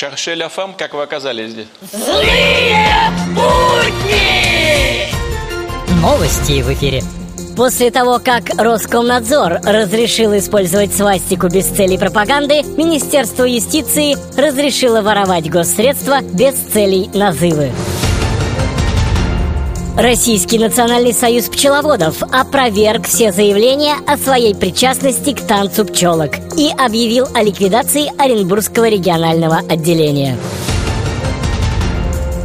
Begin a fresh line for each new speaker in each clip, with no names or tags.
La femme, как вы оказались здесь?
Новости в эфире. После того, как Роскомнадзор разрешил использовать свастику без целей пропаганды, Министерство юстиции разрешило воровать госсредства без целей назывы. Российский национальный союз пчеловодов опроверг все заявления о своей причастности к танцу пчелок и объявил о ликвидации Оренбургского регионального отделения.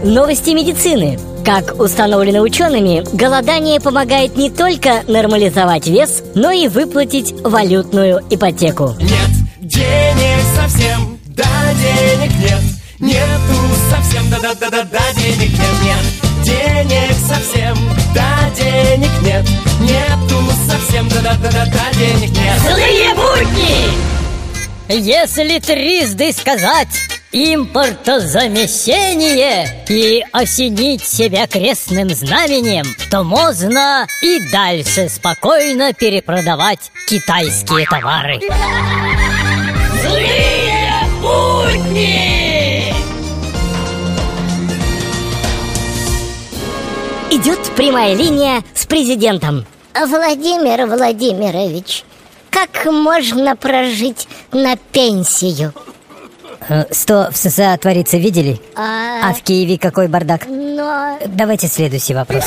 Новости медицины. Как установлено учеными, голодание помогает не только нормализовать вес, но и выплатить валютную ипотеку.
Нет денег совсем, да денег нет Нету совсем, да-да-да-да, денег нет, нет совсем, да-да-да-да, денег нет
Злые будни! Если трижды сказать импортозамещение и осенить себя крестным знаменем, то можно и дальше спокойно перепродавать китайские товары.
Злые будни!
Идет прямая линия с президентом.
Владимир Владимирович, как можно прожить на пенсию?
Что в США творится, видели?
А,
А в Киеве какой бардак?
но...
Давайте следующий вопрос.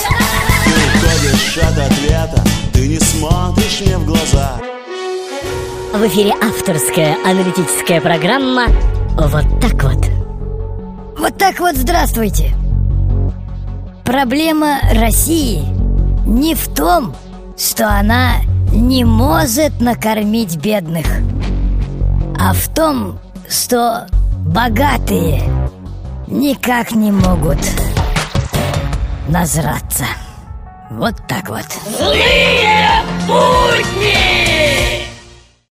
Ты уходишь от ответа, ты не смотришь мне в глаза
В эфире авторская аналитическая программа «Вот так вот».
Вот так вот здравствуйте. Проблема России не в том, что она не может накормить бедных, а в том, что богатые никак не могут нажраться. Вот так вот.
Злые